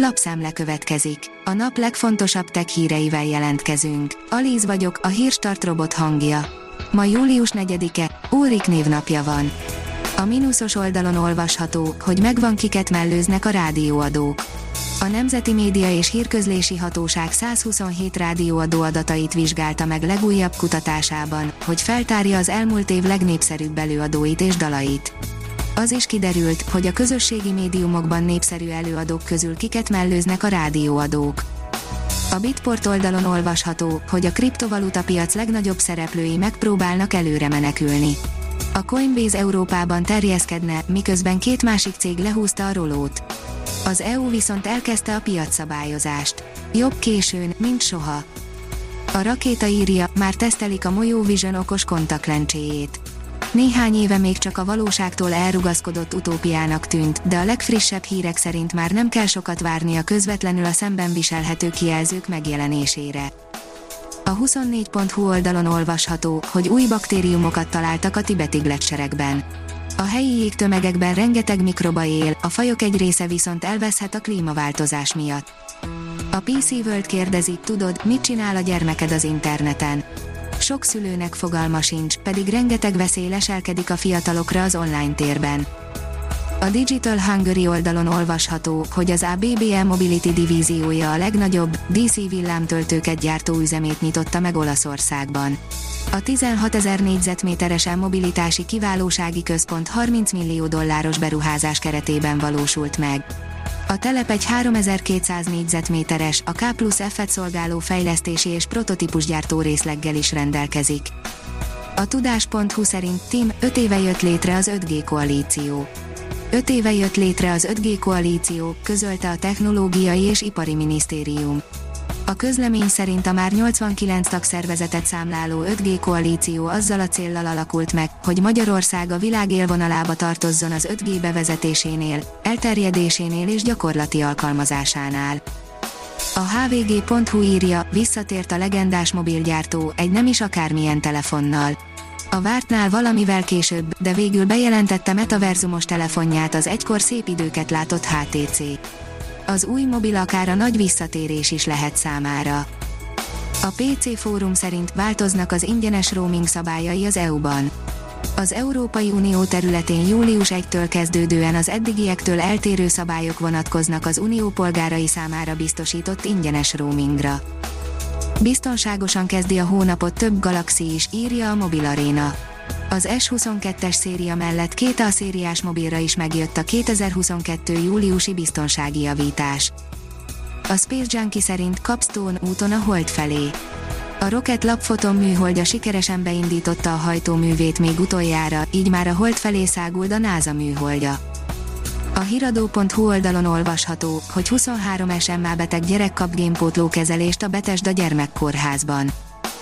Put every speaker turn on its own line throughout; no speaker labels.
Lapszemle következik. A nap legfontosabb tech híreivel jelentkezünk. Alíz vagyok, a hírstart robot hangja. Ma július 4-e, Úrik névnapja van. A mínuszos oldalon olvasható, hogy megvan kiket mellőznek a rádióadók. A Nemzeti Média és Hírközlési Hatóság 127 rádióadó adatait vizsgálta meg legújabb kutatásában, hogy feltárja az elmúlt év legnépszerűbb előadóit és dalait. Az is kiderült, hogy a közösségi médiumokban népszerű előadók közül kiket mellőznek a rádióadók. A Bitport oldalon olvasható, hogy a kriptovaluta piac legnagyobb szereplői megpróbálnak előre menekülni. A Coinbase Európában terjeszkedne, miközben két másik cég lehúzta a rolót. Az EU viszont elkezdte a piacszabályozást. Jobb későn, mint soha. A rakéta írja, már tesztelik a Mojo Vision okos kontaktlencséjét. Néhány éve még csak a valóságtól elrugaszkodott utópiának tűnt, de a legfrissebb hírek szerint már nem kell sokat várni a közvetlenül a szemben viselhető kijelzők megjelenésére. A 24.hu oldalon olvasható, hogy új baktériumokat találtak a tibeti gletserekben. A helyi jégtömegekben rengeteg mikroba él, a fajok egy része viszont elveszhet a klímaváltozás miatt. A PC World kérdezi, tudod, mit csinál a gyermeked az interneten? Sok szülőnek fogalma sincs, pedig rengeteg veszély leselkedik a fiatalokra az online térben. A Digital Hungary oldalon olvasható, hogy az ABBE Mobility divíziója a legnagyobb, DC villámtöltőket gyártó üzemét nyitotta meg Olaszországban. A 16 ezer négyzetméteres mobilitási kiválósági központ 30 millió dolláros beruházás keretében valósult meg. A telep egy 3200 négyzetméteres, a K plusz F-et szolgáló fejlesztési és prototípusgyártó részleggel is rendelkezik. A tudás.hu szerint Tim 5 éve jött létre az 5G koalíció. 5 éve jött létre az 5G koalíció, közölte a Technológiai és Ipari Minisztérium. A közlemény szerint a már 89 tagszervezetet számláló 5G koalíció azzal a céllal alakult meg, hogy Magyarország a világ élvonalába tartozzon az 5G bevezetésénél, elterjedésénél és gyakorlati alkalmazásánál. A hvg.hu írja, visszatért a legendás mobilgyártó, egy nem is akármilyen telefonnal. A vártnál valamivel később, de végül bejelentette metaverzumos telefonját az egykor szép időket látott HTC az új mobil akár a nagy visszatérés is lehet számára. A PC fórum szerint változnak az ingyenes roaming szabályai az EU-ban. Az Európai Unió területén július 1-től kezdődően az eddigiektől eltérő szabályok vonatkoznak az unió polgárai számára biztosított ingyenes roamingra. Biztonságosan kezdi a hónapot több galaxi is, írja a Mobil Arena. Az S22-es széria mellett két A-szériás mobilra is megjött a 2022. júliusi biztonsági javítás. A Space Junkie szerint Capstone úton a hold felé. A Rocket lapfoton műholdja sikeresen beindította a hajtóművét még utoljára, így már a hold felé száguld a NASA műholdja. A hiradó.hu oldalon olvasható, hogy 23 SMA beteg gyerek kap génpótló kezelést a Betesda gyermekkórházban.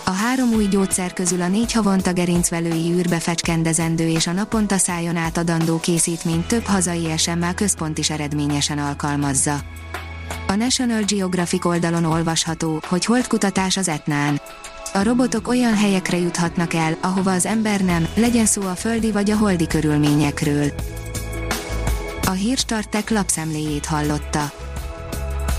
A három új gyógyszer közül a négy havonta gerincvelői űrbe fecskendezendő és a naponta szájon átadandó készítményt több hazai SMA központ is eredményesen alkalmazza. A National Geographic oldalon olvasható, hogy holdkutatás az Etnán. A robotok olyan helyekre juthatnak el, ahova az ember nem, legyen szó a földi vagy a holdi körülményekről. A hírstartek lapszemléjét hallotta.